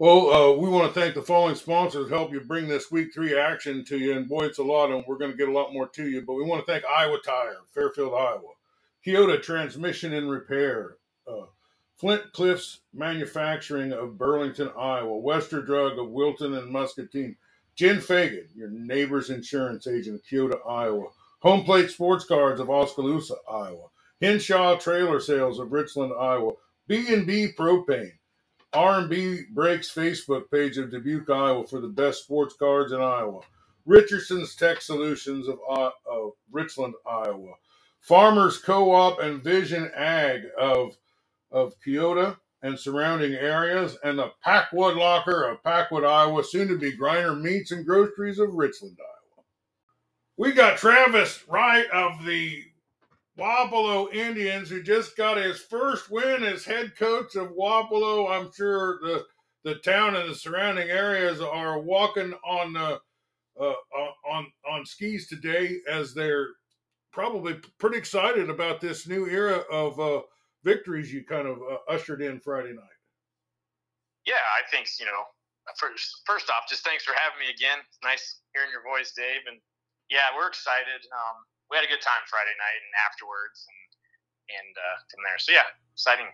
Well, uh, we want to thank the following sponsors help you bring this week three action to you. And boy, it's a lot, and we're going to get a lot more to you. But we want to thank Iowa Tire, Fairfield, Iowa, Keota Transmission and Repair, uh, Flint Cliffs Manufacturing of Burlington, Iowa, Wester Drug of Wilton and Muscatine, Jen Fagan, your neighbor's insurance agent of Keota, Iowa, Home Plate Sports Cards of Oskaloosa, Iowa, Henshaw Trailer Sales of Richland, Iowa, B&B Propane, R&B Breaks Facebook page of Dubuque, Iowa for the best sports cards in Iowa. Richardson's Tech Solutions of, uh, of Richland, Iowa. Farmers Co-op and Vision Ag of, of Keota and surrounding areas. And the Packwood Locker of Packwood, Iowa, soon to be Griner Meats and Groceries of Richland, Iowa. We got Travis Wright of the Wapello Indians, who just got his first win as head coach of Wapello. I'm sure the the town and the surrounding areas are walking on uh, uh, on on skis today, as they're probably pretty excited about this new era of uh, victories you kind of uh, ushered in Friday night. Yeah, I think you know. First, first off, just thanks for having me again. It's nice hearing your voice, Dave. And yeah, we're excited. Um, we had a good time Friday night and afterwards, and and uh, from there. So yeah, exciting.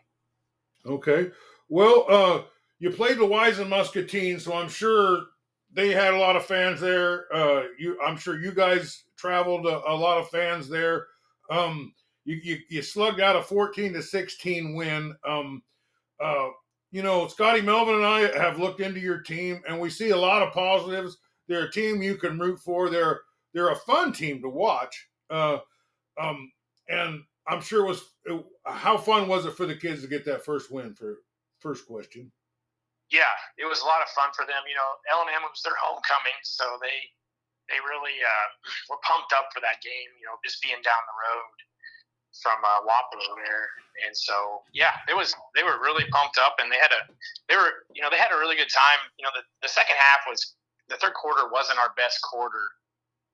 Okay. Well, uh, you played the Louisa Muscatine, so I'm sure they had a lot of fans there. Uh, you, I'm sure you guys traveled a, a lot of fans there. Um, you, you, you slugged out a 14 to 16 win. Um, uh, you know, Scotty Melvin and I have looked into your team, and we see a lot of positives. They're a team you can root for. They're they're a fun team to watch. Uh, um, and I'm sure it was it, how fun was it for the kids to get that first win? For first question. Yeah, it was a lot of fun for them. You know, L and M was their homecoming, so they they really uh, were pumped up for that game. You know, just being down the road from uh, Wapello there, and so yeah, it was they were really pumped up, and they had a they were you know they had a really good time. You know, the the second half was the third quarter wasn't our best quarter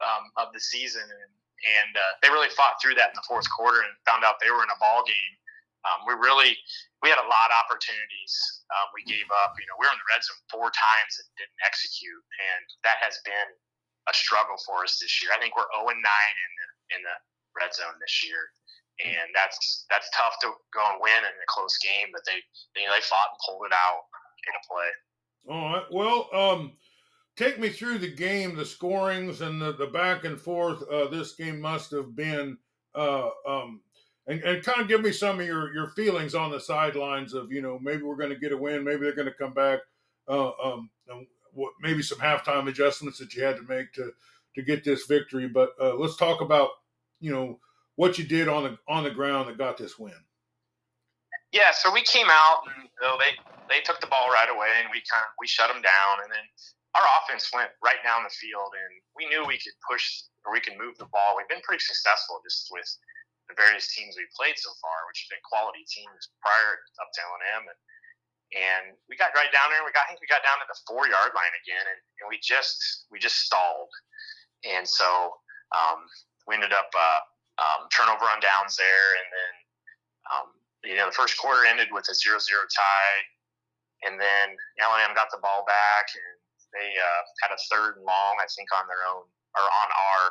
um, of the season, and and uh, they really fought through that in the fourth quarter and found out they were in a ball game. Um, we really we had a lot of opportunities. Um, we gave up. You know, we were in the red zone four times and didn't execute, and that has been a struggle for us this year. I think we're 0 and 9 in the in the red zone this year, and that's that's tough to go and win in a close game. But they they, they fought and pulled it out in a play. All right. Well, um, take me through the game, the scorings, and the, the back and forth. Uh, this game must have been, uh, um, and, and kind of give me some of your, your feelings on the sidelines of you know maybe we're going to get a win, maybe they're going to come back, uh, um, what, maybe some halftime adjustments that you had to make to to get this victory. But uh, let's talk about you know what you did on the on the ground that got this win. Yeah, so we came out and you know, they they took the ball right away and we kind of we shut them down and then our offense went right down the field, and we knew we could push or we could move the ball. We've been pretty successful just with the various teams we've played so far, which have been quality teams prior up to L&M. And, and we got right down there. We got, I think we got down to the four yard line again, and, and we just we just stalled. And so um, we ended up uh, um, turnover on downs there, and then um, you know the first quarter ended with a zero-zero tie, and then L&M got the ball back, and they uh, had a third and long, I think, on their own or on our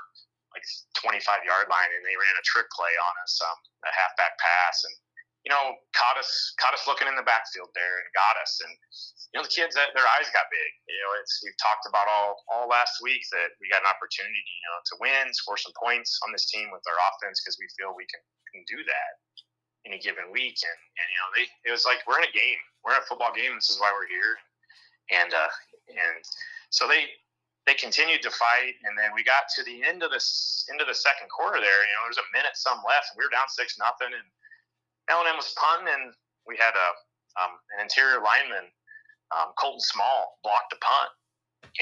like 25 yard line, and they ran a trick play on us, um, a halfback pass, and you know caught us caught us looking in the backfield there and got us. And you know the kids their eyes got big. You know, it's we've talked about all all last week that we got an opportunity, you know, to win, score some points on this team with our offense because we feel we can can do that any given week. And and you know they it was like we're in a game, we're in a football game. This is why we're here. And uh, and so they they continued to fight, and then we got to the end of this into the second quarter. There, you know, there was a minute some left, and we were down six nothing, and L and M was punting, and we had a um, an interior lineman, um, Colton Small, blocked the punt,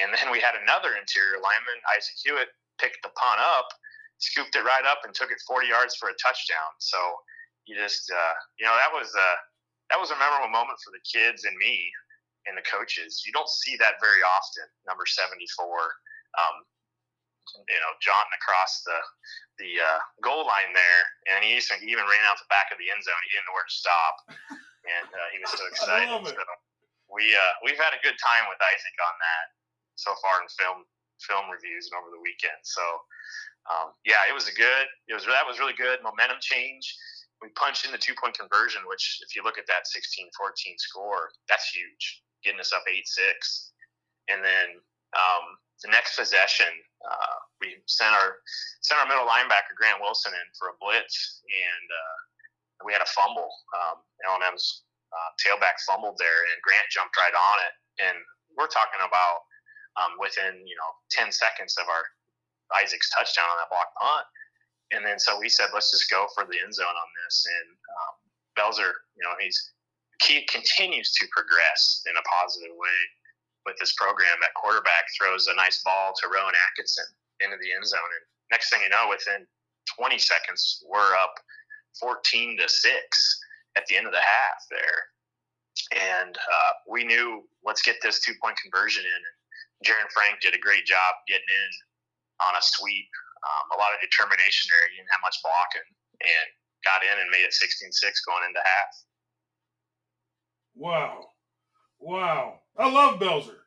and then we had another interior lineman, Isaac Hewitt, picked the punt up, scooped it right up, and took it 40 yards for a touchdown. So you just, uh, you know, that was a that was a memorable moment for the kids and me and the coaches. You don't see that very often. Number seventy four, um, you know, jaunting across the the uh, goal line there, and he even, he even ran out the back of the end zone. He didn't know where to stop, and uh, he was so excited. So we uh, we've had a good time with Isaac on that so far in film film reviews and over the weekend. So um, yeah, it was a good. It was that was really good. Momentum change. We punched in the two point conversion, which if you look at that 16-14 score, that's huge, getting us up eight six. And then um, the next possession, uh, we sent our sent our middle linebacker Grant Wilson in for a blitz, and uh, we had a fumble. Um, L&M's uh, tailback fumbled there, and Grant jumped right on it. And we're talking about um, within you know 10 seconds of our Isaac's touchdown on that block punt. And then so we said, let's just go for the end zone on this. And um, Belzer, you know, he's he continues to progress in a positive way with this program. That quarterback throws a nice ball to Rowan Atkinson into the end zone, and next thing you know, within 20 seconds, we're up 14 to six at the end of the half there. And uh, we knew let's get this two point conversion in. And Jaron Frank did a great job getting in on a sweep. Um, a lot of determination there. He didn't have much blocking and got in and made it 16 6 going into half. Wow. Wow. I love Belzer.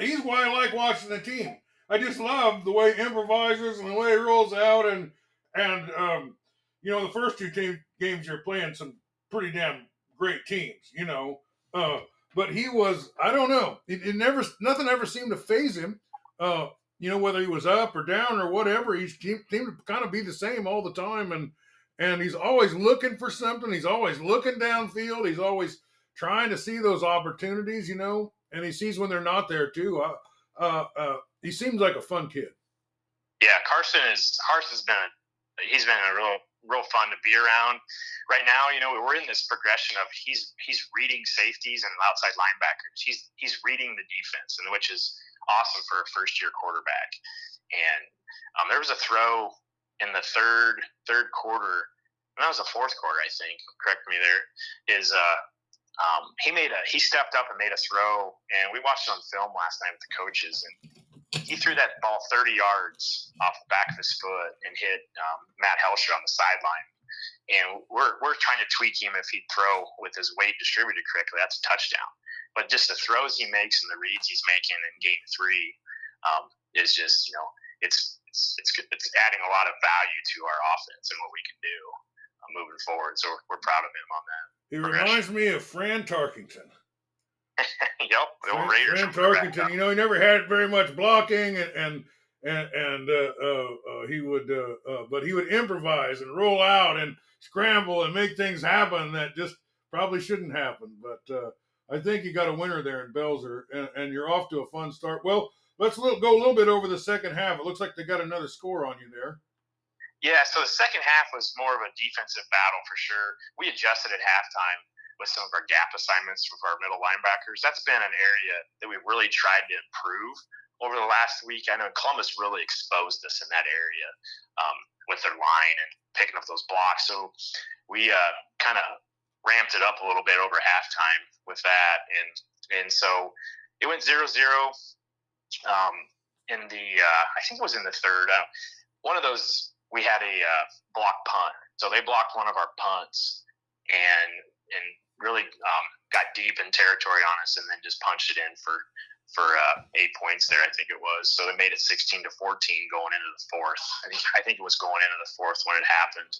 He's why I like watching the team. I just love the way he improvises and the way he rolls out and and um, you know the first two team games you're playing some pretty damn great teams, you know. Uh, but he was I don't know. It, it never nothing ever seemed to phase him. Uh, you know, whether he was up or down or whatever, he seemed to kind of be the same all the time. And and he's always looking for something. He's always looking downfield. He's always trying to see those opportunities, you know, and he sees when they're not there too. Uh, uh, uh, he seems like a fun kid. Yeah, Carson is Carson's been he's been a real real fun to be around. Right now, you know, we're in this progression of he's he's reading safeties and outside linebackers. He's he's reading the defense, and which is awesome for a first year quarterback. And um, there was a throw in the third third quarter. And that was the fourth quarter, I think. Correct me there. Is uh, um, he made a he stepped up and made a throw, and we watched it on film last night with the coaches, and he threw that ball 30 yards off the back of his foot and hit um, Matt Helsher on the sideline. And we're, we're trying to tweak him if he'd throw with his weight distributed correctly. That's a touchdown but just the throws he makes and the reads he's making in game three um, is just you know it's, it's it's it's adding a lot of value to our offense and what we can do uh, moving forward. So we're, we're proud of him on that. He reminds me of Fran Tarkington. yep, the Fran, Fran Tarkenton. You know, he never had very much blocking, and and and, and uh, uh, uh he would, uh, uh, but he would improvise and roll out and scramble and make things happen that just probably shouldn't happen. But I think you got a winner there in Belzer, and, and you're off to a fun start. Well, let's go a little bit over the second half. It looks like they got another score on you there. Yeah, so the second half was more of a defensive battle for sure. We adjusted at halftime with some of our gap assignments with our middle linebackers. That's been an area that we've really tried to improve over the last week. I know Columbus really exposed us in that area um, with their line and picking up those blocks. So we uh, kind of ramped it up a little bit over halftime with that, and and so it went zero zero. Um, in the uh, I think it was in the third. Uh, one of those we had a uh, block punt, so they blocked one of our punts and and really um, got deep in territory on us, and then just punched it in for for uh, eight points there. I think it was. So they made it 16 to 14 going into the fourth. I think I think it was going into the fourth when it happened.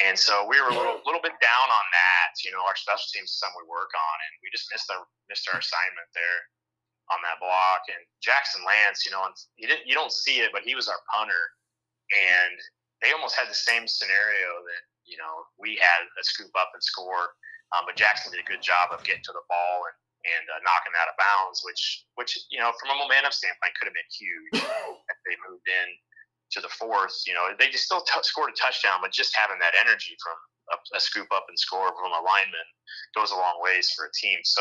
And so we were a little, little bit down on that. You know, our special teams is something we work on, and we just missed our missed our assignment there on that block. And Jackson Lance, you know, you didn't you don't see it, but he was our punter, and they almost had the same scenario that you know we had a scoop up and score, um, but Jackson did a good job of getting to the ball and and uh, knocking out of bounds, which which you know from a momentum standpoint could have been huge if they moved in to the fourth, you know, they just still t- scored a touchdown, but just having that energy from a, a, scoop up and score from a lineman goes a long ways for a team. So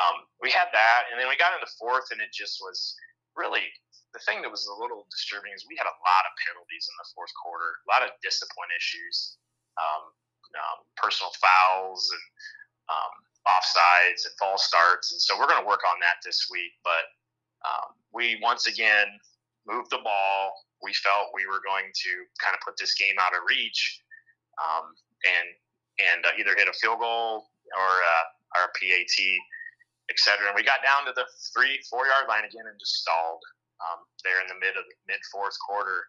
um, we had that, and then we got into fourth, and it just was really the thing that was a little disturbing is we had a lot of penalties in the fourth quarter, a lot of discipline issues, um, um, personal fouls, and um, offsides and false starts, and so we're going to work on that this week. But um, we once again moved the ball we felt we were going to kind of put this game out of reach um, and and uh, either hit a field goal or uh, our PAT. etc. And we got down to the three, four yard line again and just stalled um, there in the mid of mid fourth quarter,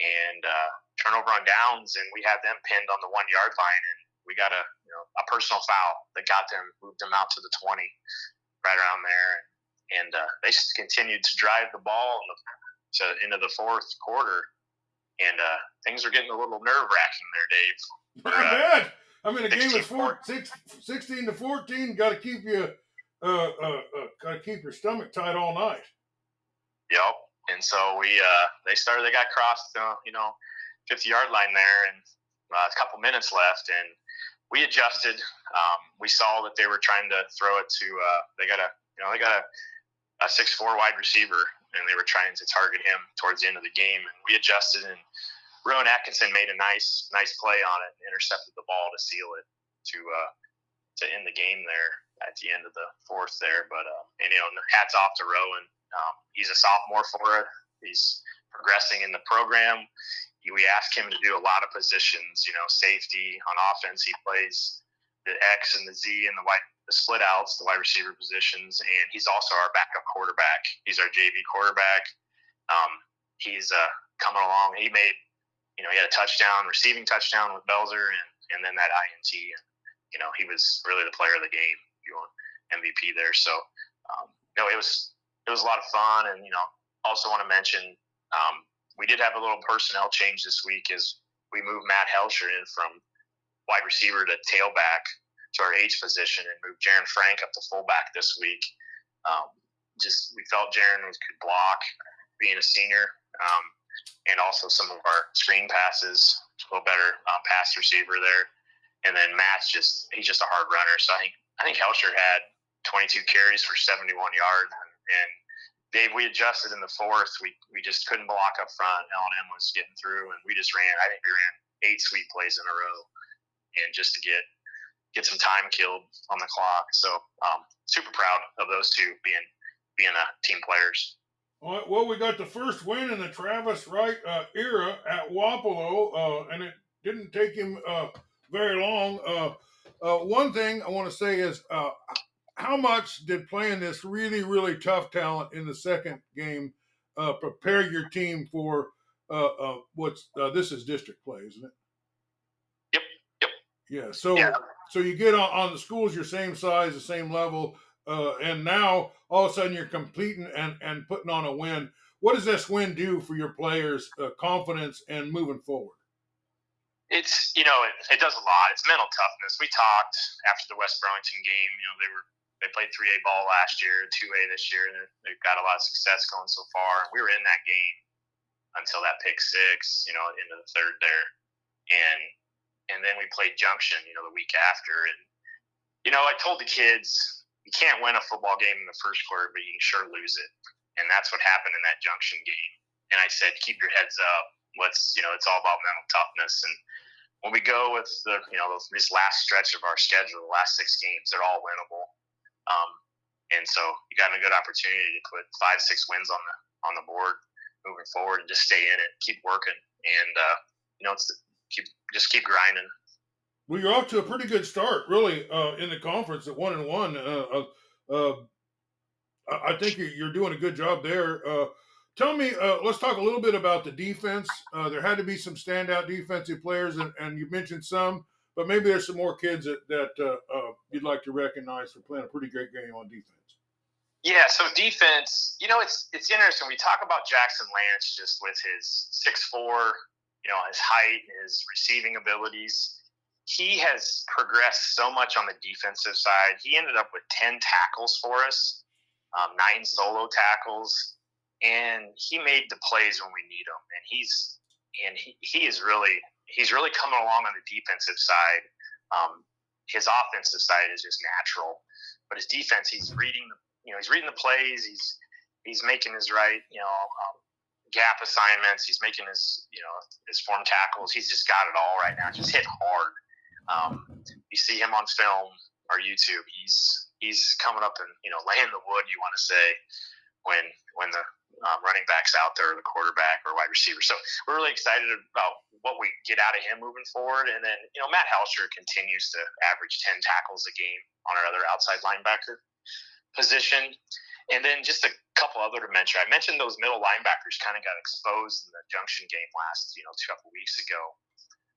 and uh, turnover on downs, and we had them pinned on the one yard line, and we got a you know a personal foul that got them moved them out to the twenty, right around there, and uh, they just continued to drive the ball in the, to into the fourth quarter, and uh, things are getting a little nerve wracking there, Dave. Not bad. I mean, the game is four, six, 16 to 14. Got to keep you, uh, uh, uh got to keep your stomach tight all night. Yep. And so we, uh, they started, they got crossed, uh, you know, 50 yard line there and uh, a couple minutes left. And we adjusted. Um, we saw that they were trying to throw it to, uh, they got a, you know, they got a, a six, four wide receiver and they were trying to target him towards the end of the game. And we adjusted and Rowan Atkinson made a nice, nice play on it and intercepted the ball to seal it to, uh, to end the game there at the end of the fourth there. But, uh, and, you know, hats off to Rowan. Um, he's a sophomore for it. He's progressing in the program. We ask him to do a lot of positions, you know, safety on offense. He plays the X and the Z and the white, the split outs, the wide receiver positions, and he's also our backup quarterback. He's our JV quarterback. Um, he's uh, coming along. He made, you know, he had a touchdown, receiving touchdown with Belzer, and and then that INT, and you know, he was really the player of the game. You want MVP there, so um, no, it was it was a lot of fun. And, you know, also want to mention um, we did have a little personnel change this week as we moved Matt Helsher in from wide receiver to tailback to our H position and moved Jaron Frank up to fullback this week. Um, just we felt Jaron could block being a senior, um, and also some of our screen passes, a little better um, pass receiver there. And then Matt's just he's just a hard runner. So I think I think Helsher had 22 carries for 71 yards and Dave, we adjusted in the fourth. We we just couldn't block up front. L and M was getting through, and we just ran. I think we ran eight sweep plays in a row, and just to get get some time killed on the clock. So um, super proud of those two being being uh, team players. Well, we got the first win in the Travis Wright uh, era at Wapello, uh, and it didn't take him uh, very long. Uh, uh, one thing I want to say is how much did playing this really, really tough talent in the second game uh, prepare your team for uh, uh, what's uh, this is district play, isn't it? Yep. Yep. Yeah. So yeah. so you get on, on the schools your same size, the same level, uh, and now all of a sudden you're completing and and putting on a win. What does this win do for your players' uh, confidence and moving forward? It's you know it, it does a lot. It's mental toughness. We talked after the West Burlington game. You know they were they played 3A ball last year, 2A this year, and they've got a lot of success going so far. And we were in that game until that pick six, you know, into the third there, and and then we played Junction, you know, the week after, and you know, I told the kids you can't win a football game in the first quarter, but you can sure lose it, and that's what happened in that Junction game. And I said, keep your heads up. Let's, you know, it's all about mental toughness and when we go with the you know this last stretch of our schedule, the last six games, they're all winnable. Um, and so you got a good opportunity to put five, six wins on the on the board moving forward and just stay in it, keep working, and uh, you know, it's keep just keep grinding. Well, you're off to a pretty good start, really, uh, in the conference at one and one. Uh, uh, uh I think you're doing a good job there. Uh, tell me, let's talk a little bit about the defense. there had to be some standout defensive players, and, and you mentioned some but maybe there's some more kids that, that uh, uh, you'd like to recognize for playing a pretty great game on defense. Yeah, so defense, you know, it's it's interesting. We talk about Jackson Lance just with his six four, you know, his height, his receiving abilities. He has progressed so much on the defensive side. He ended up with ten tackles for us, um, nine solo tackles, and he made the plays when we need them. And he's and he, he is really he's really coming along on the defensive side. Um, his offensive side is just natural, but his defense, he's reading the you know he's reading the plays. He's he's making his right you know um, gap assignments. He's making his you know his form tackles. He's just got it all right now. Just hit hard. Um, you see him on film or YouTube. He's he's coming up and you know laying the wood. You want to say when when the um, running backs out there, the quarterback or wide receiver. So we're really excited about what we get out of him moving forward. And then, you know, Matt Helsher continues to average 10 tackles a game on our other outside linebacker. position. And then just a couple other to mention. I mentioned those middle linebackers kind of got exposed in the Junction game last, you know, a couple weeks ago.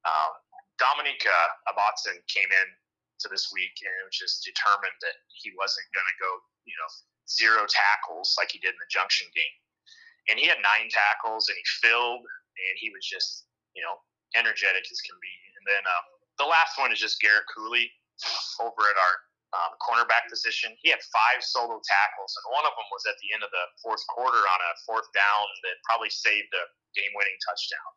Um, Dominic uh, Abatson came in to this week and was just determined that he wasn't going to go, you know, zero tackles like he did in the Junction game. And he had nine tackles and he filled and he was just, you know, energetic as can be. And then uh, the last one is just Garrett Cooley over at our um, cornerback position. He had five solo tackles, and one of them was at the end of the fourth quarter on a fourth down that probably saved a game-winning touchdown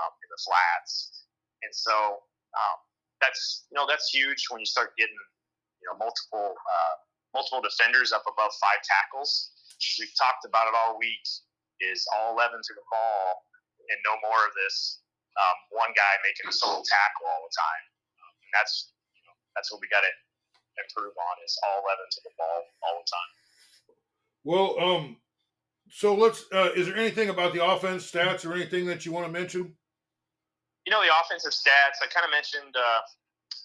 um, in the flats. And so um, that's you know that's huge when you start getting you know multiple uh, multiple defenders up above five tackles. We've talked about it all week. Is all 11 to the ball, and no more of this um, one guy making a solo tackle all the time. Um, and that's you know, that's what we got to improve on is all 11 to the ball all the time. Well, um, so let's. Uh, is there anything about the offense stats or anything that you want to mention? You know the offensive stats. I kind of mentioned uh,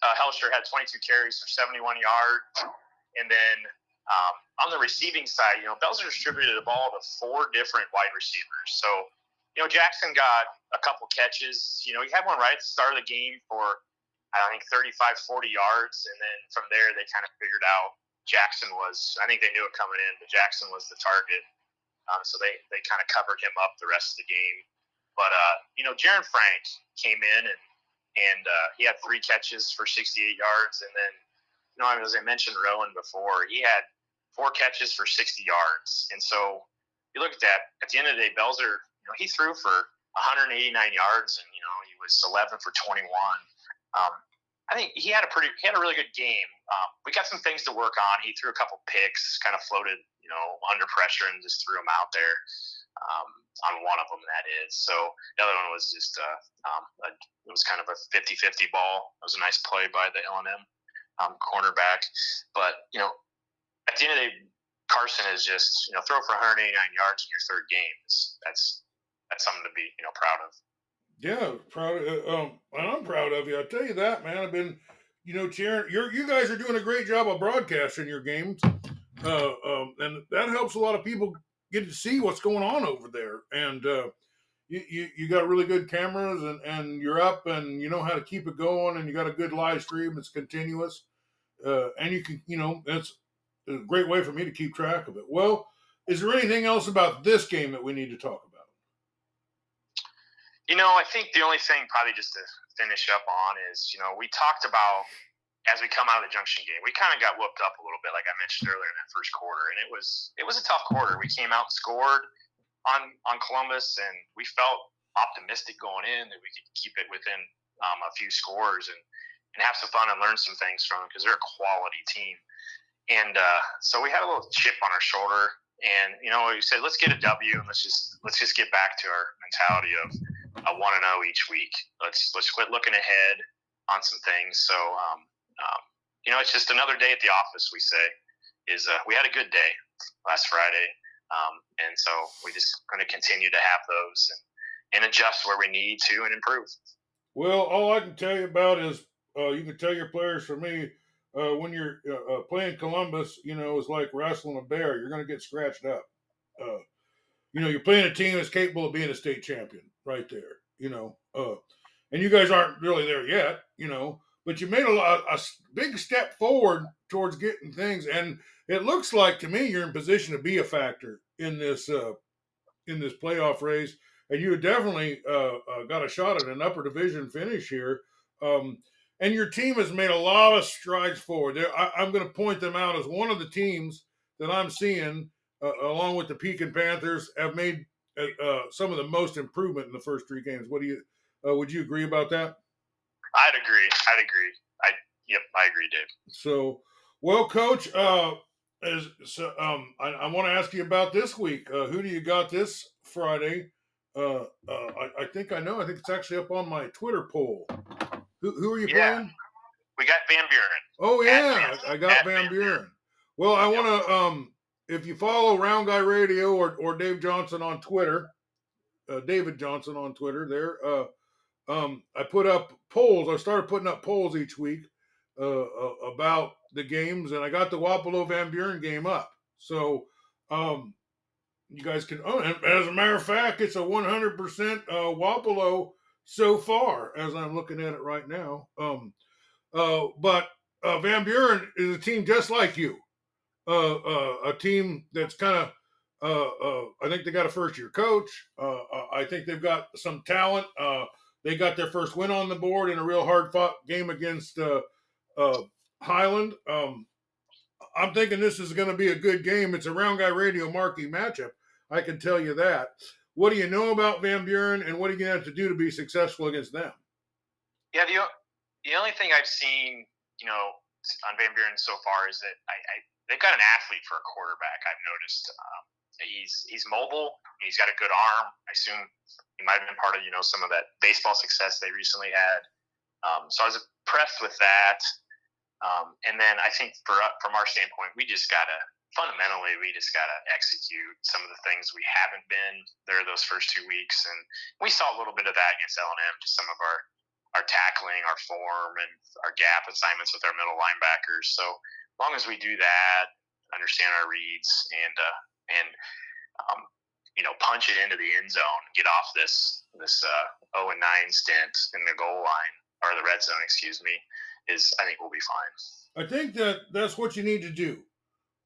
uh, Helsher had 22 carries for 71 yards, and then um, on the receiving side, you know Belzer distributed the ball to four different wide receivers. So you know Jackson got a couple catches. You know he had one right at the start of the game for I think 35, 40 yards. And then from there, they kind of figured out Jackson was, I think they knew it coming in, but Jackson was the target. Um, so they, they kind of covered him up the rest of the game. But, uh, you know, Jaron Frank came in and, and uh, he had three catches for 68 yards. And then, you know, as I mentioned Rowan before, he had four catches for 60 yards. And so you look at that, at the end of the day, Belzer, know, he threw for 189 yards and, you know, he was 11 for 21. Um, I think he had a pretty, he had a really good game. Um, we got some things to work on. He threw a couple picks, kind of floated, you know, under pressure and just threw them out there. Um, on one of them, that is. So the other one was just, uh, um, a, it was kind of a 50-50 ball. It was a nice play by the L&M um, cornerback. But you know, at the end of the day, Carson is just, you know, throw for 189 yards in your third game. That's that's something to be, you know, proud of. Yeah, proud. Uh, um, I'm proud of you. I tell you that, man. I've been, you know, cheering. You're, you guys are doing a great job of broadcasting your games, uh, um, and that helps a lot of people get to see what's going on over there. And uh, you, you, you got really good cameras, and and you're up, and you know how to keep it going, and you got a good live stream. It's continuous, uh, and you can, you know, it's a great way for me to keep track of it. Well, is there anything else about this game that we need to talk about? You know, I think the only thing probably just to finish up on is, you know, we talked about as we come out of the Junction game, we kind of got whooped up a little bit, like I mentioned earlier in that first quarter, and it was it was a tough quarter. We came out and scored on on Columbus, and we felt optimistic going in that we could keep it within um, a few scores and and have some fun and learn some things from them because they're a quality team. And uh, so we had a little chip on our shoulder, and you know, we said let's get a W and let's just let's just get back to our mentality of a one and zero oh each week. Let's let's quit looking ahead on some things. So um, um, you know, it's just another day at the office. We say is uh, we had a good day last Friday, um, and so we just going to continue to have those and, and adjust where we need to and improve. Well, all I can tell you about is uh, you can tell your players for me. Uh, when you're uh, uh, playing Columbus, you know, it's like wrestling a bear. You're going to get scratched up. Uh, you know, you're playing a team that's capable of being a state champion right there, you know. Uh, and you guys aren't really there yet, you know, but you made a, a big step forward towards getting things. And it looks like to me you're in position to be a factor in this uh, in this playoff race. And you definitely uh, uh, got a shot at an upper division finish here. Um, and your team has made a lot of strides forward. I, I'm going to point them out as one of the teams that I'm seeing uh, along with the Pekin Panthers, have made uh, some of the most improvement in the first three games. What do you? Uh, would you agree about that? I'd agree. I'd agree. I yep, I agree, Dave. So, well, Coach, uh, as so, um, I, I want to ask you about this week. Uh, who do you got this Friday? Uh, uh, I, I think I know. I think it's actually up on my Twitter poll. Who, who are you yeah. playing? We got Van Buren. Oh yeah, I got Van, Van Buren. Buren. Well, I want to um if you follow Round Guy Radio or, or Dave Johnson on Twitter, uh, David Johnson on Twitter, there, uh, um, I put up polls. I started putting up polls each week uh, about the games, and I got the Wapello Van Buren game up. So um, you guys can. Oh, as a matter of fact, it's a 100% uh, Wapello so far, as I'm looking at it right now. Um, uh, but uh, Van Buren is a team just like you, uh, uh, a team that's kind of. Uh, uh, I think they got a first year coach. I think they've got some talent. They got their first win on the board in a real hard fought game against Highland. Um, I'm thinking this is going to be a good game. It's a Round Guy Radio marquee matchup. I can tell you that. What do you know about Van Buren, and what are you going to have to do to be successful against them? Yeah, the the only thing I've seen, you know, on Van Buren so far is that I, I they've got an athlete for a quarterback. I've noticed. Um, he's he's mobile. He's got a good arm. I assume he might have been part of you know some of that baseball success they recently had. Um, so I was impressed with that. Um, and then I think for from our standpoint, we just gotta fundamentally we just gotta execute some of the things we haven't been there those first two weeks, and we saw a little bit of that against L and M. Just some of our our tackling, our form, and our gap assignments with our middle linebackers. So long as we do that, understand our reads, and uh, and um, you know punch it into the end zone, get off this this uh, 0 and 9 stint in the goal line or the red zone, excuse me, is I think we'll be fine. I think that that's what you need to do.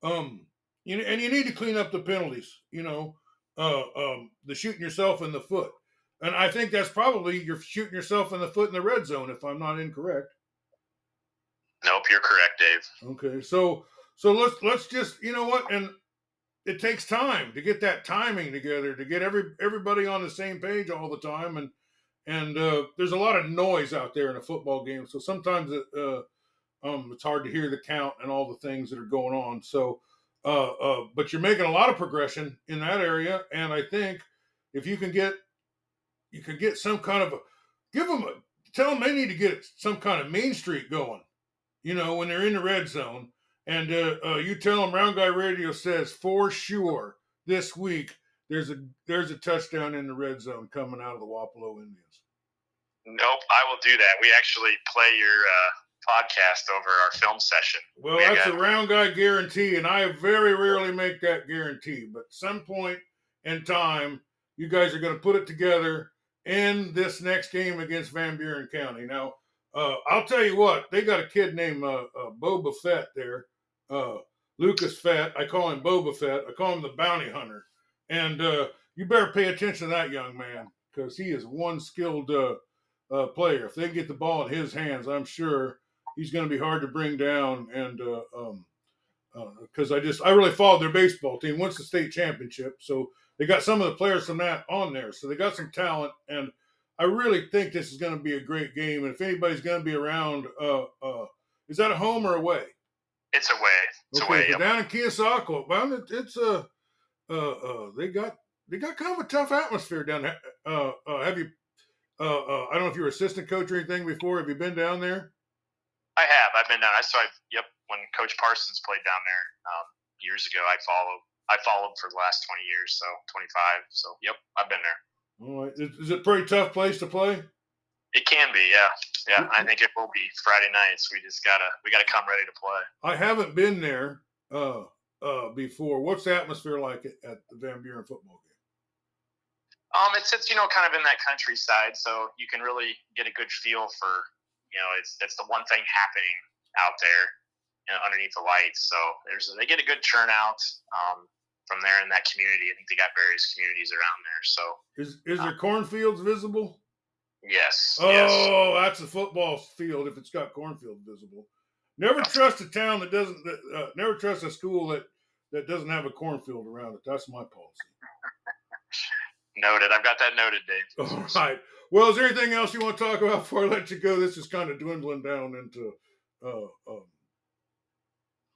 Um, you and you need to clean up the penalties. You know, uh, um, the shooting yourself in the foot, and I think that's probably you're shooting yourself in the foot in the red zone. If I'm not incorrect. Nope, you're correct, Dave. Okay, so so let's let's just you know what, and it takes time to get that timing together, to get every everybody on the same page all the time, and and uh, there's a lot of noise out there in a football game. So sometimes it, uh, um, it's hard to hear the count and all the things that are going on. So, uh, uh, but you're making a lot of progression in that area, and I think if you can get, you can get some kind of a, give them a, tell them they need to get some kind of main street going. You know, when they're in the red zone, and uh, uh, you tell them Round Guy Radio says for sure this week there's a there's a touchdown in the red zone coming out of the Wapello Indians. Nope, I will do that. We actually play your uh, podcast over our film session. Well, we that's got... a round guy guarantee, and I very rarely make that guarantee. But some point in time, you guys are going to put it together in this next game against Van Buren County. Now, uh, I'll tell you what, they got a kid named uh, uh Boba Fett there, uh, Lucas Fett. I call him Boba Fett. I call him the bounty hunter and uh, you better pay attention to that young man because he is one skilled uh, player. If they get the ball in his hands, I'm sure he's going to be hard to bring down. And because um, I just I really followed their baseball team, wins the state championship, so they got some of the players from that on there. So they got some talent, and I really think this is going to be a great game. And if anybody's going to be around, uh, is that a home or away? It's away. It's okay, away. So down in Keosauqua, well, it, it's a uh, uh, they got they got kind of a tough atmosphere down there. Uh, uh, have you? Uh, uh, I don't know if you were assistant coach or anything before. Have you been down there? I have. I've been down. I saw. Yep, when Coach Parsons played down there um, years ago, I followed. I followed for the last twenty years, so twenty five. So yep, I've been there. All right. Is, is it a pretty tough place to play? It can be, yeah, yeah. I think it will be Friday nights. We just gotta we gotta come ready to play. I haven't been there. Uh, uh, before. What's the atmosphere like at, at the Van Buren football game? Um, it's it's you know kind of in that countryside, so you can really get a good feel for you know it's it's the one thing happening out there you know, underneath the lights. So there's they get a good turnout um, from there in that community. I think they got various communities around there. So is is there um, cornfields visible? Yes. Oh, yes. that's a football field if it's got cornfield visible. Never trust a town that doesn't. Uh, never trust a school that that doesn't have a cornfield around it. That's my policy. Noted. I've got that noted, Dave. All right. Well, is there anything else you want to talk about before I let you go? This is kind of dwindling down into uh, um,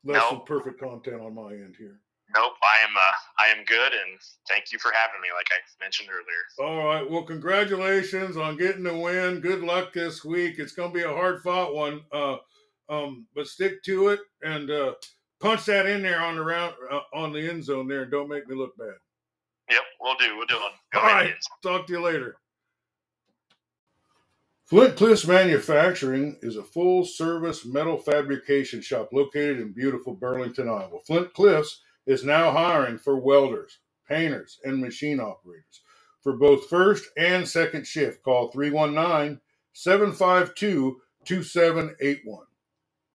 less nope. than perfect content on my end here. Nope, I am. Uh, I am good, and thank you for having me. Like I mentioned earlier. All right. Well, congratulations on getting the win. Good luck this week. It's going to be a hard fought one. Uh, um, but stick to it and uh, punch that in there on the round uh, on the end zone there, don't make me look bad. Yep, we'll do. We'll do it. Go All right. Talk to you later. Flint Cliffs Manufacturing is a full service metal fabrication shop located in beautiful Burlington, Iowa. Flint Cliffs is now hiring for welders, painters, and machine operators for both first and second shift. Call 319 752 2781.